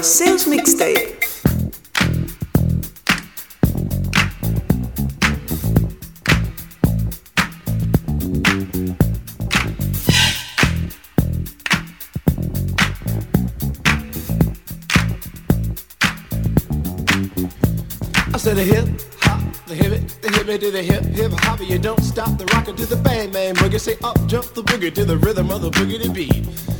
Is mixtape. I said a hip hop, the hip it, the hip it to the hip hip hop. You don't stop the rocker to the bang bang boogie. Say up jump the boogie to the rhythm of the boogie to beat.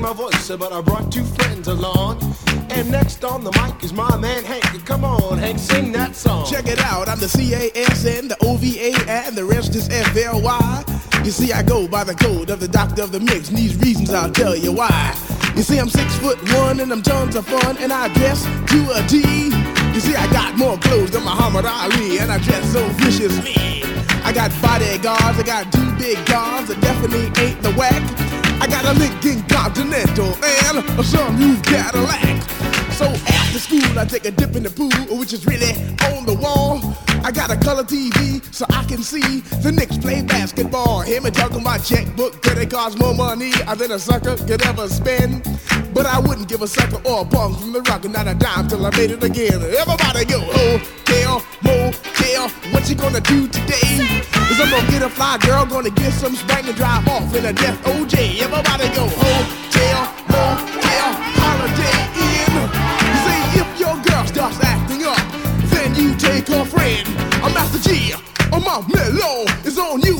my voice, but I brought two friends along. And next on the mic is my man Hank. Come on, Hank, sing that song. Check it out, I'm the CASN, the OVA, and the rest is FLY. You see, I go by the code of the doctor of the mix, and these reasons I'll tell you why. You see, I'm six foot one, and I'm tons of fun, and I dress to a T. You see, I got more clothes than Muhammad Ali, and I dress so viciously. I got bodyguards, I got two big guns that definitely ain't the whack. I got a Lincoln Continental and some new Cadillac. So after school, I take a dip in the pool, which is really on the wall. I got a color TV so I can see the Knicks play basketball. Hear me talking about checkbook, credit it costs more money than a sucker could ever spend. But I wouldn't give a sucker or a punk from the rock and not a dime till I made it again. Everybody go, oh, hotel, motel, what you gonna do today? Is I'm gonna get a fly girl, gonna get some spank and drive off in a death OJ. Everybody go, oh, hotel, motel, holiday. You say if your girl starts acting up, then you take her friend. I'm Master Gee. Oh my mellow is on you,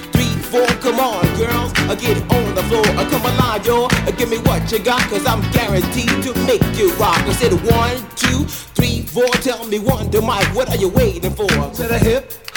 four. Come on, girls, I get it on the floor. I come alive, yo. Uh, Give me what you got, cause I'm guaranteed to make you rock. I said one, two, three, four. Tell me one, the mic, what are you waiting for? To the hip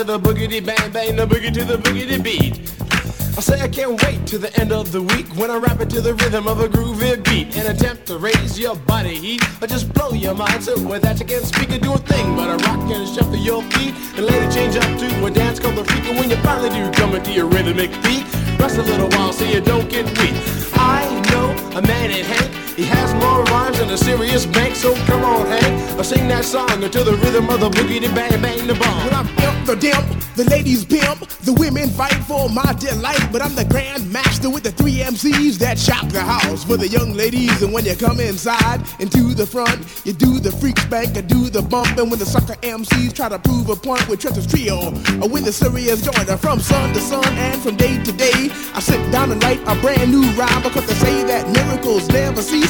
To the boogity bang bang, the boogie to the boogity beat. I say I can't wait to the end of the week when I rap it to the rhythm of a groovy beat. And attempt to raise your body heat or just blow your mind. So with that you can't speak or do a thing but a rock and shuffle your feet. And later change up to a dance called the freak. And when you finally do come into your rhythmic beat rest a little while so you don't get weak. I know a man in Hank he has more rhymes than a serious bank, so come on, Hank. I'll sing that song until the rhythm of the boogie, the bang, bang, the bomb. When I'm imp, the dimp, the ladies pimp, the women fight for my delight. But I'm the grand master with the three MCs that shock the house for the young ladies. And when you come inside into the front, you do the freak spank, I do the bump. And when the sucker MCs try to prove a point with Trent's trio, or when the serious joiner from sun to sun and from day to day, I sit down and write a brand new rhyme because they say that miracles never cease.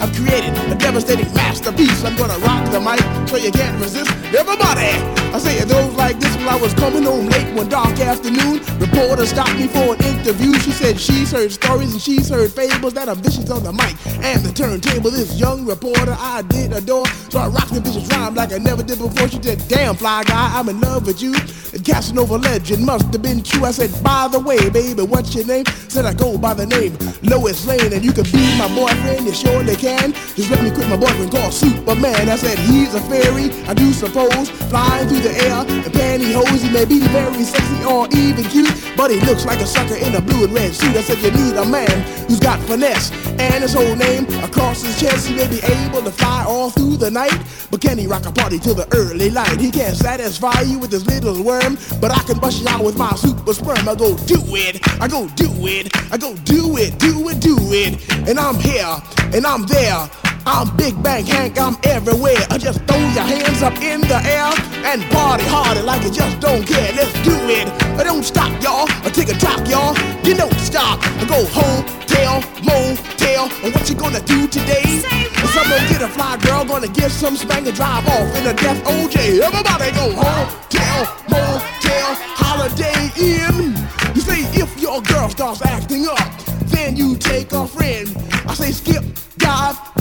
I've created a devastating masterpiece. I'm gonna rock the mic so you can't resist. Everybody, I say it goes like this when I was coming home late one dark afternoon. Reporter stopped me for an interview. She said she's heard stories and she's heard fables that are vicious on the mic and the turntable. This young reporter I did adore, so I rocked the vicious rhyme like I never did before. She said, "Damn fly guy, I'm in love with you." And Casanova legend must have been true. I said, "By the way, baby, what's your name?" Said I go by the name Lois Lane, and you can be my boyfriend. You surely can. Just let me quit my boyfriend called Superman. I said he's a fairy, I do suppose, flying through the air in pantyhose. He may be very sexy or even cute, but he looks like a sucker in a blue and red suit. I said you need a man who's got finesse and his whole name across his chest. He may be able to fly all through the night, but can he rock a party till the early light? He can't satisfy you with his little worm, but I can bust you out with my super sperm. I go do it, I go do it, I go do it, do it, do it, and I'm here and I'm there. I'm Big Bang Hank, I'm everywhere. I just throw your hands up in the air and party harder like you just don't care. Let's do it. I don't stop, y'all. I take a talk, y'all. You don't stop. I go hotel, motel. And what you gonna do today? Someone get a fly girl, gonna get some spank and drive off in a death OJ. Everybody go hotel, motel,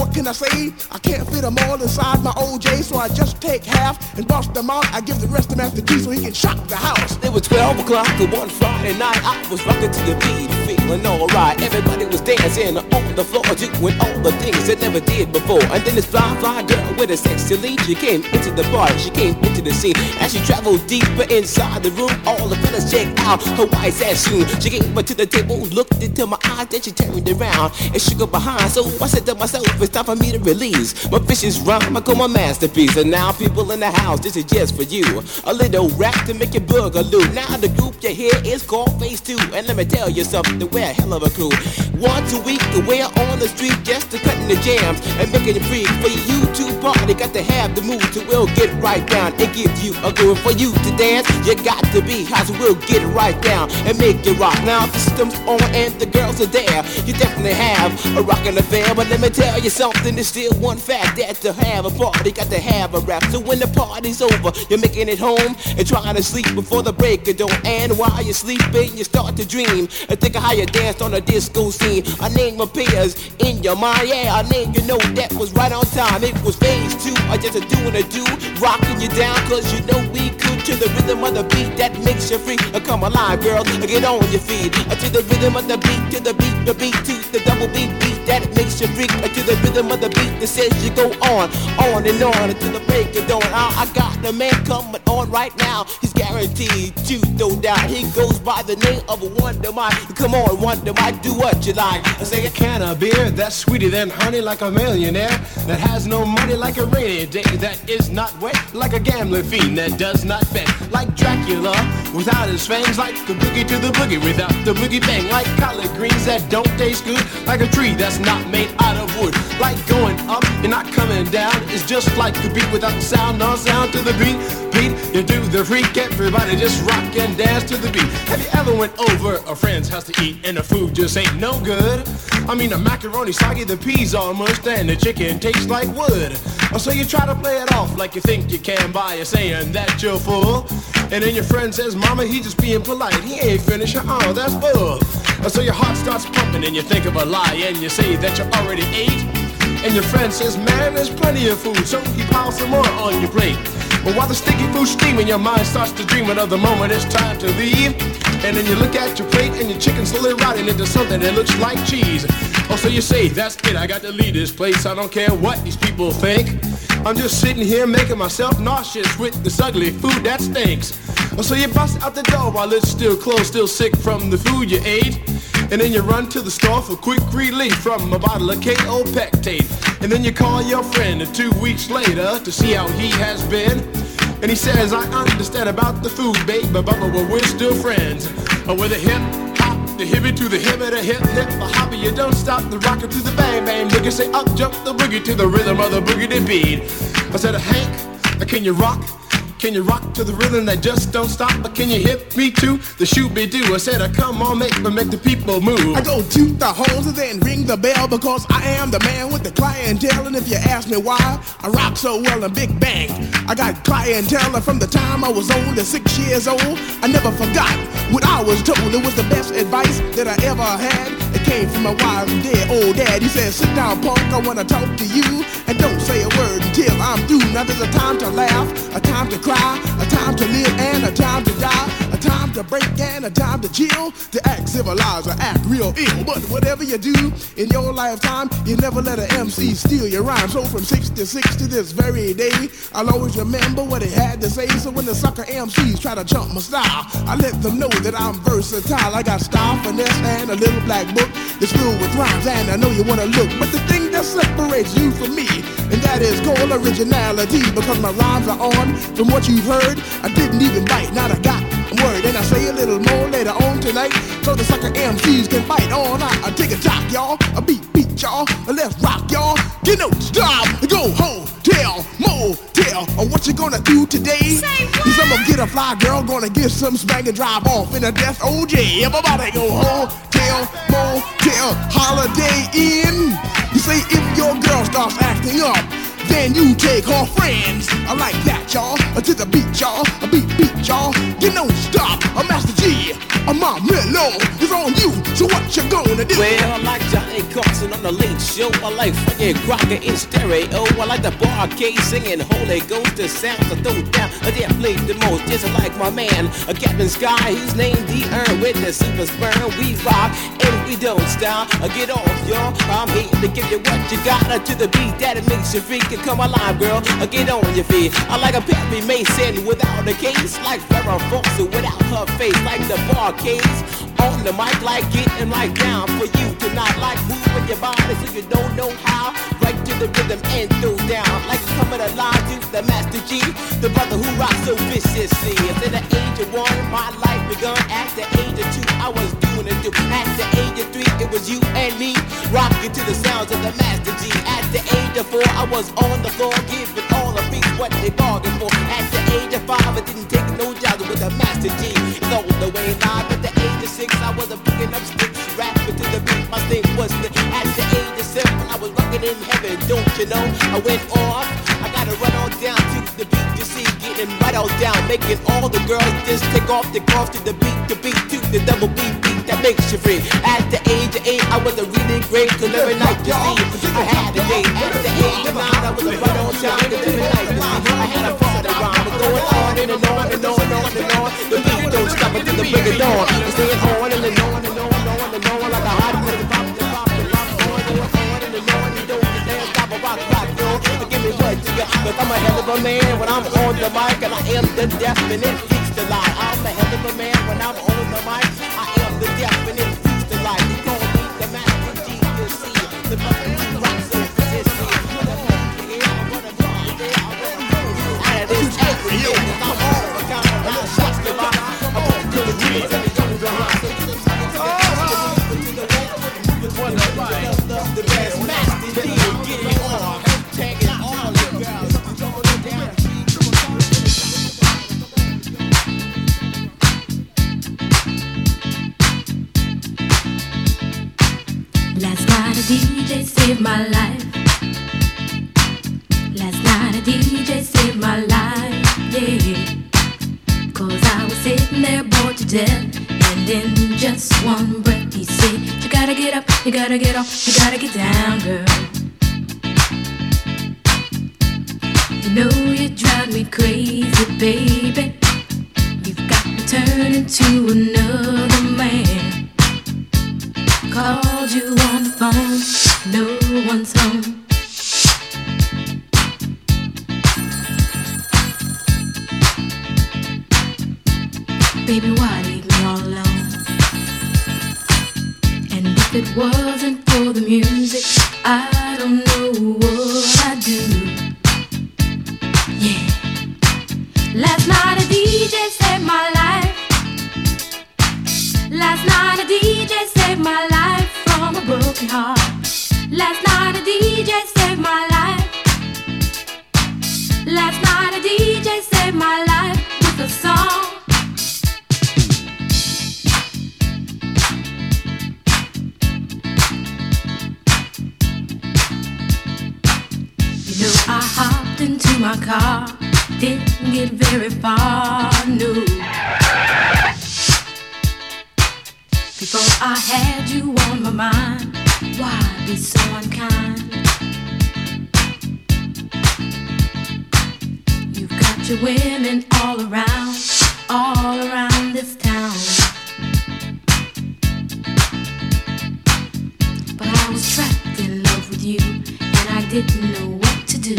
what can I say? I can't fit them all inside my OJ, so I just take half and bust them out. I give the rest to Master Gee so he can shock the house. It was 12 o'clock on one Friday night. I was rocking to the beat, feeling alright. Everybody was dancing on the floor, doing all the things they never did before. And then this fly, fly girl with a sexy lead, she came into the bar, she came into the scene. As she traveled deeper inside the room, all the fellas checked out her white ass soon. She came up to the table, looked into my eyes, then she turned around and shook her behind. So I said to myself, it's time for me to release my vicious rhyme. I call my masterpiece. And now, people in the house, this is just for you. A little rap to make you boogaloo. Now, the group you hear is called Phase 2. And let me tell you something, we're a hell of a crew. Once a week, we're on the street just to cutting the jams and making it free. For you to party, got to have the mood to will get right down and give you a groove. For you to dance, you got to be hot, so we'll get right down and make it rock. Now, the system's on and the girls are there. You definitely have a rockin' affair, but let me tell you something, there's still one fact that to have a party, got to have a rap. So when the party's over, you're making it home and trying to sleep before the break of dawn. And while you're sleeping, you start to dream and think of how you danced on a disco scene. A name appears in your mind, yeah, a name you know that was right on time. It was phase two, or just a doing a do, rocking you down, cause you know we could to the rhythm of the beat that makes you free. Uh, Come alive, girl, uh, get on your feet. Uh, To the rhythm of the beat, to the beat, the beat, to the double beat, beat that makes you freak. To the rhythm of the beat that says you go on, on and on until the break of dawn. I, I got the man coming on right now. He's guaranteed to no doubt. He goes by the name of Wonder Mike. Come on, Wonder Mike, do what you like. I say a can of beer that's sweeter than honey like a millionaire that has no money like a rainy day that is not wet like a gambling fiend that does not like Dracula without his fangs like the boogie to the boogie without the boogie bang like collard greens that don't taste good like a tree that's not made out of wood like going up and not coming down it's just like the beat without the sound no sound to the beat beat you do the freak everybody just rock and dance to the beat. Have you ever went over a friend's house to eat and the food just ain't no good? I mean the macaroni soggy the peas all mushed and the chicken tastes like wood Oh, so you try to play it off like you think you can by saying that you're full. And then your friend says mama he just being polite. He ain't finished oh that's bull so your heart starts pumping and you think of a lie and you say that you already ate. And your friend says, man, there's plenty of food, so he piles some more on your plate. But while the sticky food's steaming, your mind starts to dream of the moment. It's time to leave. And then you look at your plate and your chicken slowly rotting into something that looks like cheese. Oh, so you say, that's it, I got to leave this place. I don't care what these people think. I'm just sitting here making myself nauseous with this ugly food that stinks. Oh, so you bust out the door while it's still closed, still sick from the food you ate. And then you run to the store for quick relief from a bottle of Kaopectate. And then you call your friend two weeks later to see how he has been. And he says, I understand about the food, babe, but, but but we're still friends. Or with a hip the hippie to the hip, the hip hip, a hobby, you don't stop the rocker to the bang bang boogie. Say up jump the boogie to the rhythm of the boogie beat. I said, Hank, can you rock? Can you rock to the rhythm that just don't stop? But can you hit me to the shoot be do? I said, I come on, make me make the people move. I go to the horns and then ring the bell because I am the man with the clientele. And if you ask me why I rock so well in Big Bang, I got clientele from the time I was only six years old. I never forgot what I was told. It was the best advice that I ever had. It came from my wise and dead old dad. He said, Sit down, punk, I wanna talk to you. And don't say a word until I'm through. Now there's a time to laugh, a time to cry a time to live and a time to die, a time to break and a time to chill, to act civilized or act real ill. But whatever you do in your lifetime, you never let an MC steal your rhyme. So from 66 to this very day, I'll always remember what he had to say. So when the sucker MCs try to jump my style, I let them know that I'm versatile. I got style, finesse, and a little black book that's filled with rhymes, and I know you wanna look. But the thing that separates you from me, and that is called originality, because my rhymes are on from what what you've heard. I didn't even bite, not a got word. And I say a little more later on tonight, so the sucker MCs can bite on. I, I take a jock, y'all, a beat, beat, y'all, a let's rock, y'all. Get no stop, go home, tell, motel, or what you gonna do today? Cause I'm gonna get a fly girl, gonna get some spank and drive off in a death OJ. Everybody go home, tell, motel, holiday in. You say if your girl starts acting up, then you take her friends. I like that, y'all. To the beat, y'all. A beat, beat, y'all. You don't stop. A Master Gee. A Mom Mellow is on you. So what you gonna do? Well, I like Johnny Carson on the late show. I like Frankie Crocker in stereo. I like the Bar-Kays singing Holy Ghost. The sounds I throw down. I dare play the most. Just like my man, a Captain Sky. He's named the Earn with the super spurn. We rock and we don't stop. I Get off, y'all. I'm here to give you what you got to the beat that it makes you freak come alive, girl. Uh, get on your feet. I like a Perry Mason without a case, like Farrah Fawcett without her face, like the bar case. On the mic, like getting right down for you not like moving your body so you don't know how. Right to the rhythm and throw down, like coming alive to the Master Gee, the brother who rocks so viciously. At the age of one, my life begun. At the age of two, I was doing it too. At the age of three, it was you and me, rocking to the sounds of the Master Gee. At the age of four, I was on the floor, giving all the beats what they bargained for. At the age of five, I didn't take no jobs with the master Gee. It's all the way live. At the six, I was a picking up sticks, rapping to the beat. My thing was the, at the age of seven, I was rocking in heaven. Don't you know? I went off. I gotta run on down to the beat to see, getting right on down, making all the girls just take off the off to the beat, the beat to the double beat beat that makes you free. At the age of eight, I was a really great, cause every night you see, I had a date. At the age of nine, I was a right on time, cause every night you see, I had a party rhyme. But going on and, and on and on and on and on, the beat don't stop until the break of dawn. It's staying on and, and on and on and on and on like a hot I'm a hell of a man when I'm on the mic and I am the definite freaks to lie. Got your women all around, all around this town. But I was trapped in love with you, and I didn't know what to do.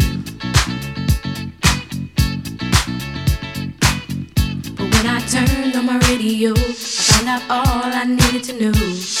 But when I turned on my radio, I found out all I needed to know.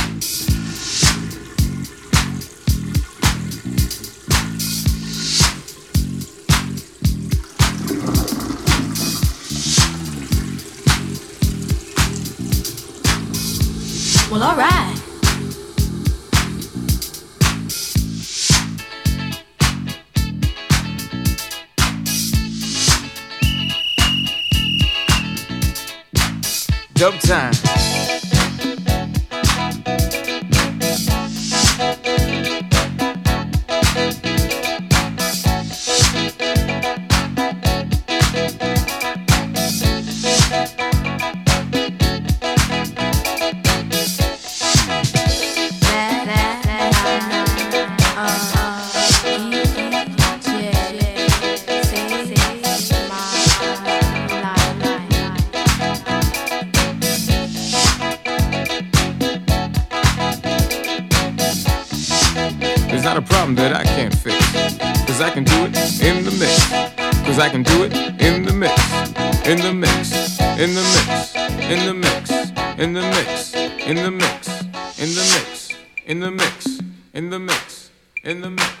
Well, alright. Dub time. Not a problem that I can't fix. Cause I can do it in the mix. Cause I can do it in the mix. In the mix. In the mix. In the mix. In the mix. In the mix. In the mix. In the mix. In the mix. In the mix.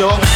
Rock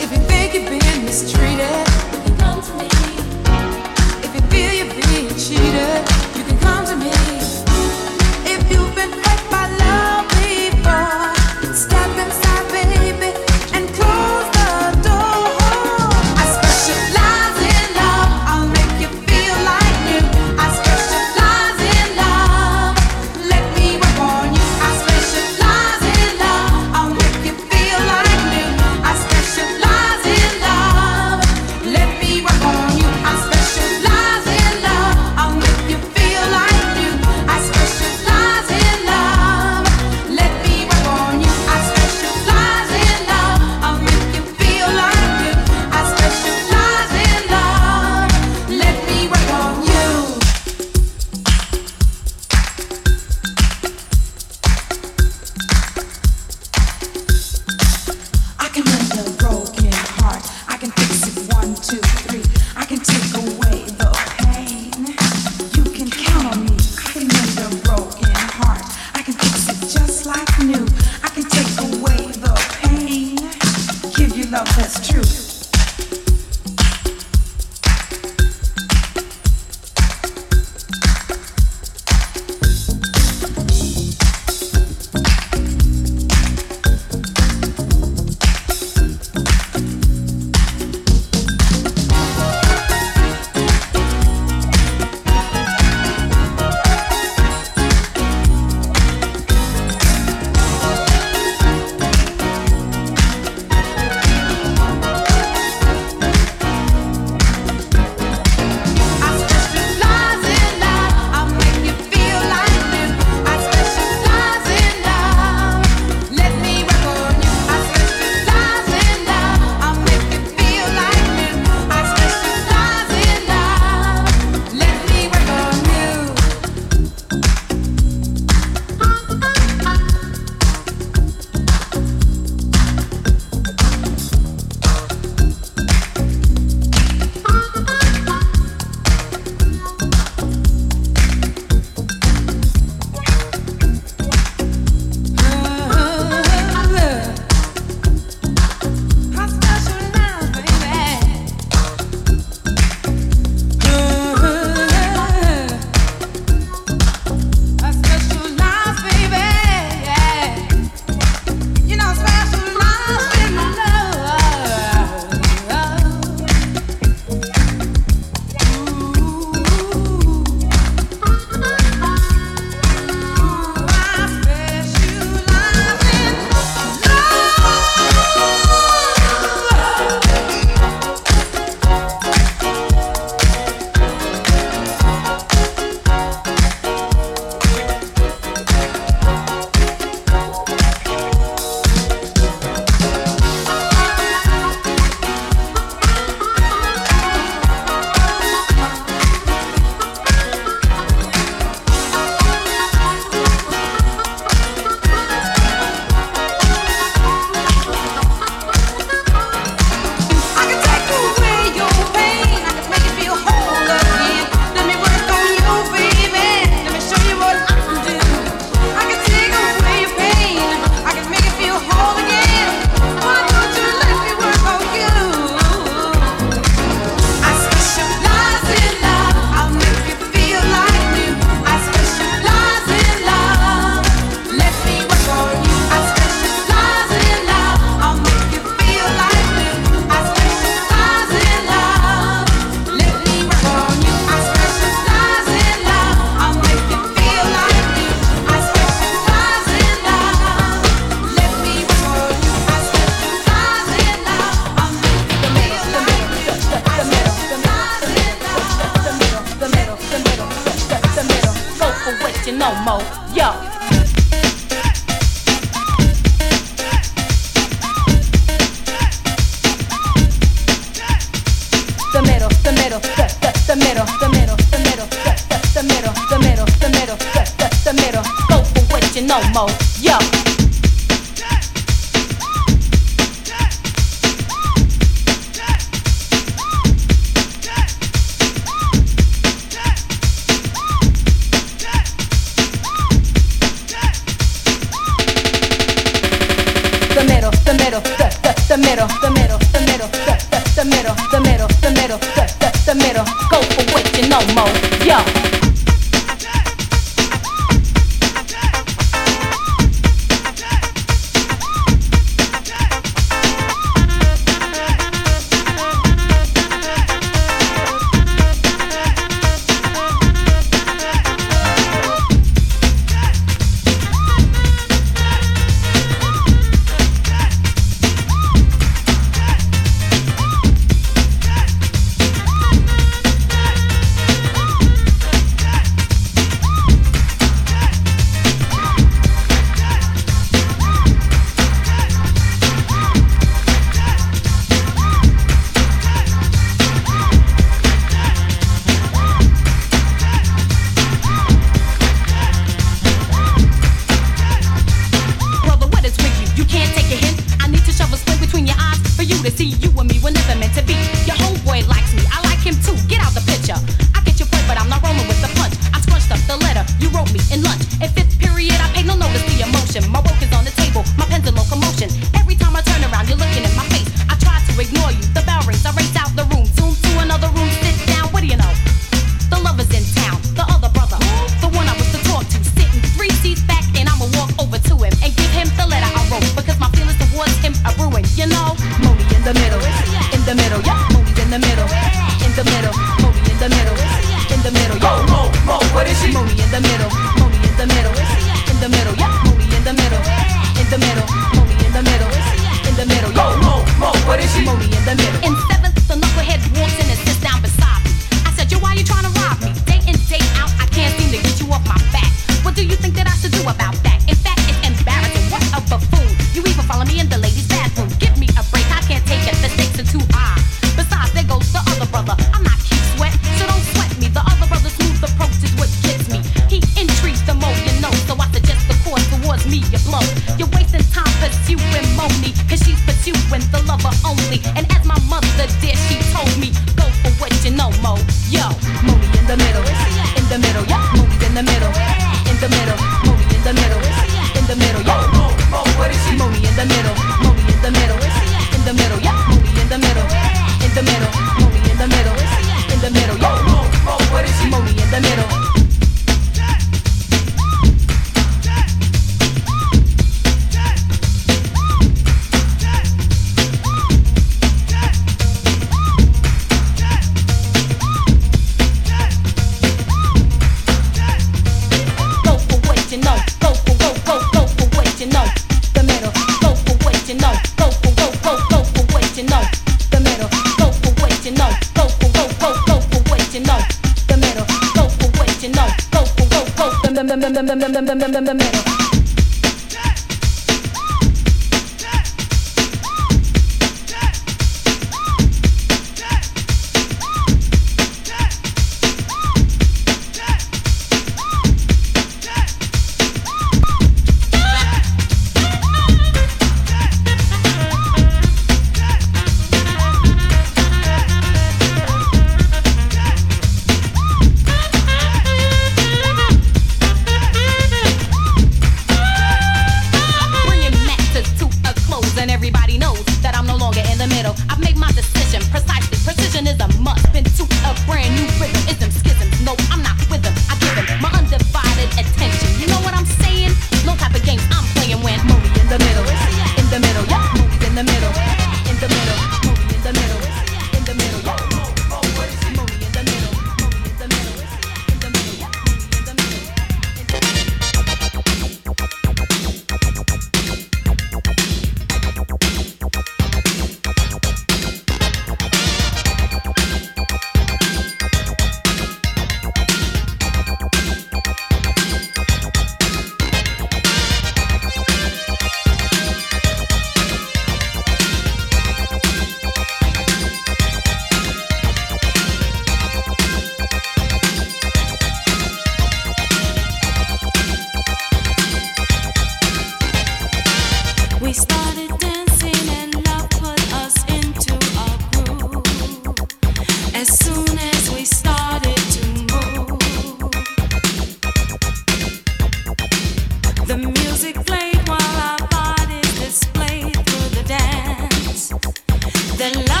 Then love.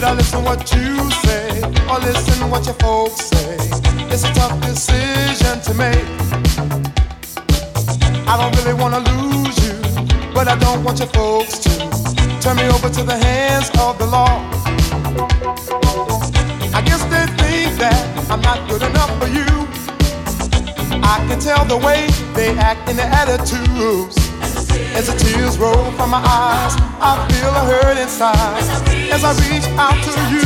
Should I listen what you say or listen what your folks say? It's a tough decision to make. I don't really wanna lose you, but I don't want your folks to turn me over to the hands of the law. I guess they think that I'm not good enough for you. I can tell the way they act in their attitudes. As the tears roll from my eyes, I feel a hurt inside. As I reach out to you,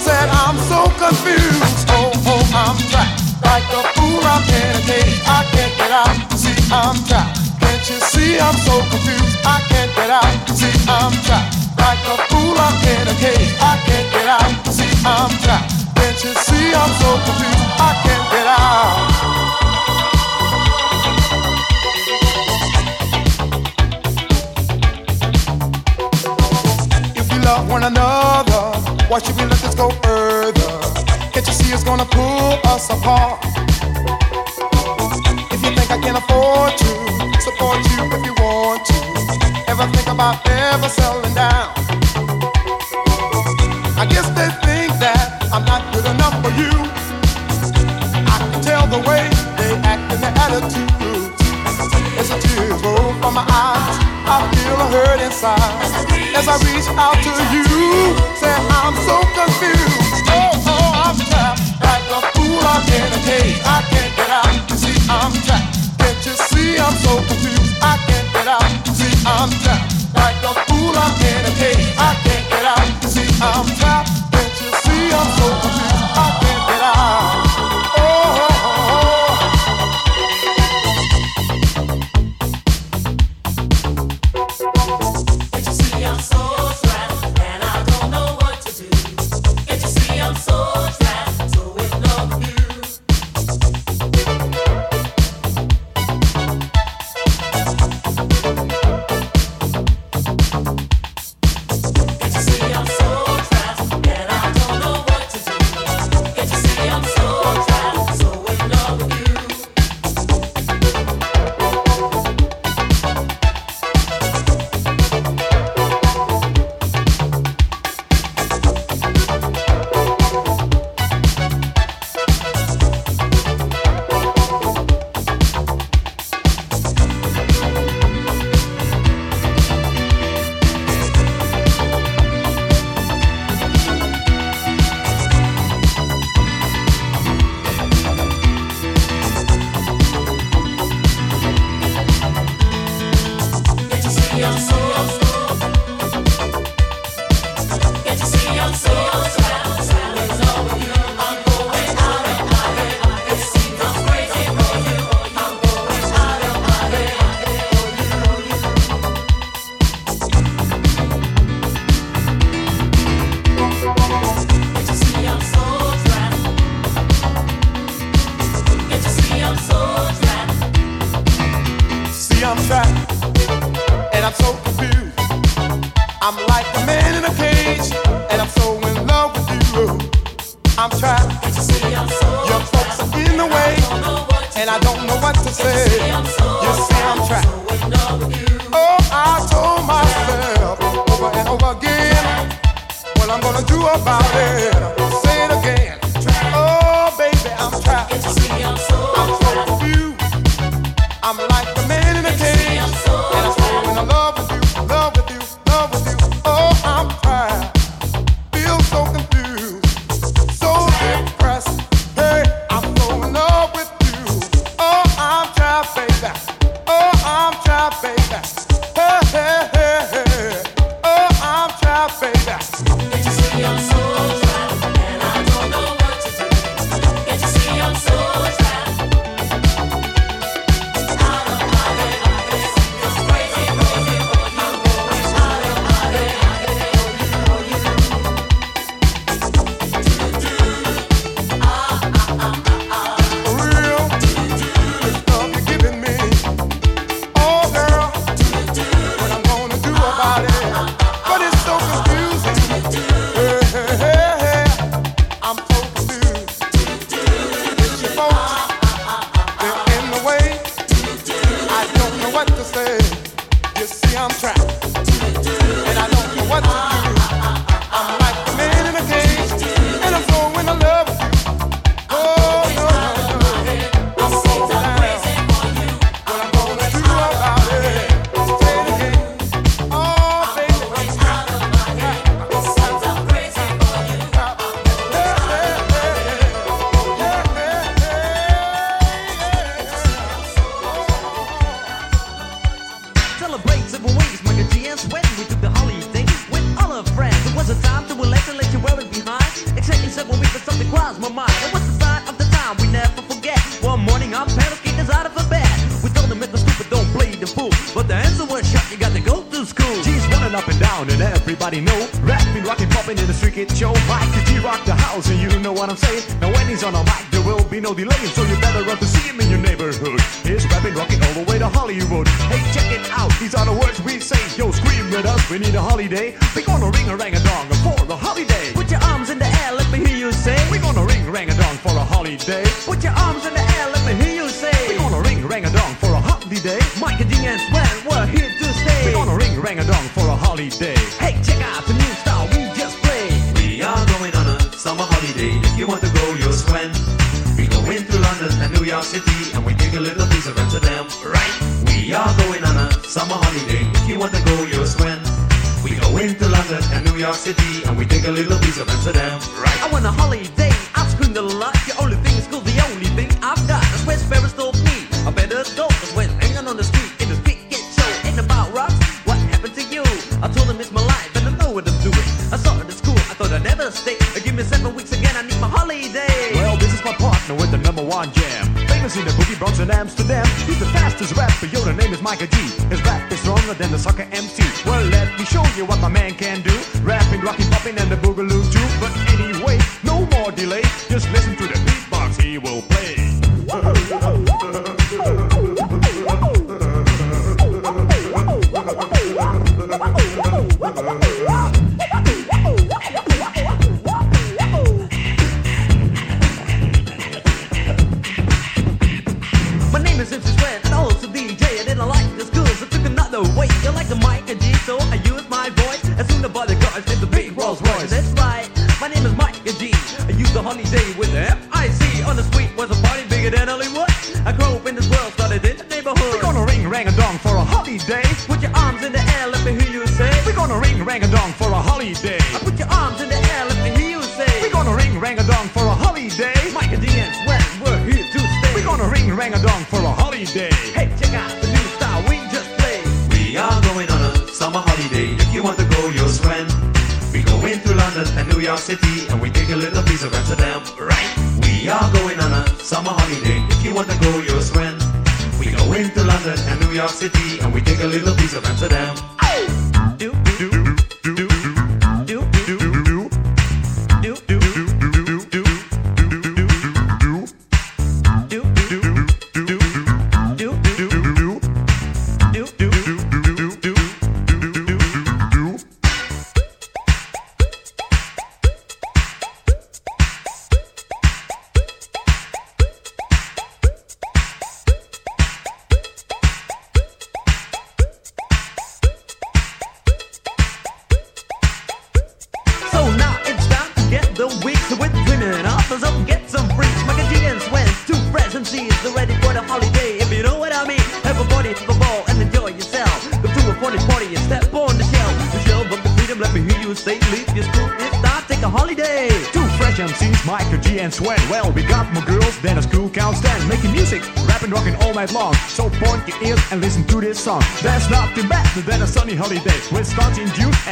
said I'm so confused. Oh, oh, I'm trapped. Like a fool, I'm in. I can't get out. See, I'm trapped. Can't you see I'm so confused? I can't get out. See, I'm trapped. Like a fool, I'm in. I can't get out. See, I'm trapped. Can't you see I'm so confused? I can't get out. Love one another, why should we let this go further? Can't you see it's gonna pull us apart? If you think I can afford to support you if you want to, ever think about ever settling inside. As I reach out to you, say I'm so confused. Oh, oh, I'm trapped like a fool. I'm in a cage. I can't get out. You see, I'm trapped. Can't you see I'm so confused? I can't get out. See, I'm trapped like a fool. I'm in a cage. I can't get out. You see, I'm trapped. Can't you see I'm so confused? like a G. His rap is stronger than the sucker MC. Well, let me show you what my man can do. Rapping, Rocky, popping, and the boogaloo too. But anyway, no more delay. Just listen to the beatbox he will play.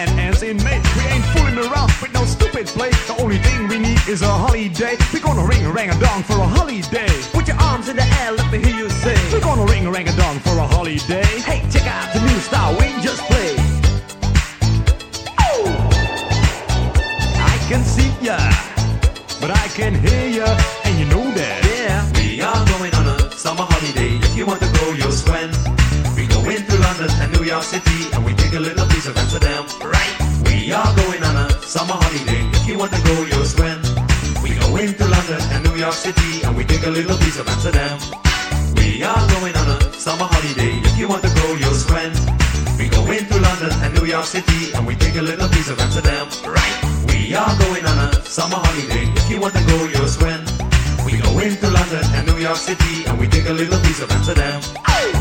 and ends in May. We ain't fooling around with no stupid play. The only thing we need is a holiday. We're gonna ring a rang a dong for a holiday. Put your arms in the air, let me hear you say. We're gonna ring a rang a dong for a holiday. Hey, check out the new style we just played. Oh! I can see ya, but I can hear ya, and you know that. Yeah. We are going on a summer holiday. If you want to go, you'll swim. We go into London and New York City, and we take a little piece of Amsterdam. Summer holiday. If you want to go, you'll swim. We go into London and New York City, and we take a little piece of Amsterdam. We are going on a summer holiday. If you want to go, you'll swim. We go into London and New York City, and we take a little piece of Amsterdam. Right. We are going on a summer holiday. If you want to go, you'll swim. We go into London and New York City, and we take a little piece of Amsterdam. Bike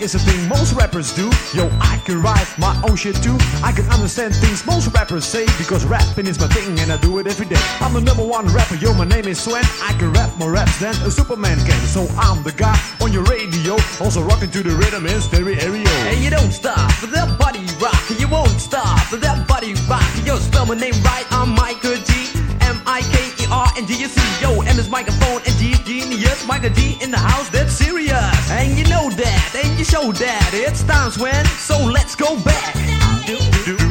is a thing most rappers do. Yo, I can write my own shit too. I can understand things most rappers say because rapping is my thing and I do it every day. I'm the number one rapper, yo, my name is Sven. I can rap more raps than a Superman can. So I'm the guy on your radio, also rocking to the rhythm in stereo. And you don't stop for that body rock. You won't stop for that body rock. Yo, spell my name right. I'm Michael R and. You see, yo, M is microphone and is genius. Miker G in the house, that's serious. And you know that, and you show that. It's times when, so let's go back. Do, do, do,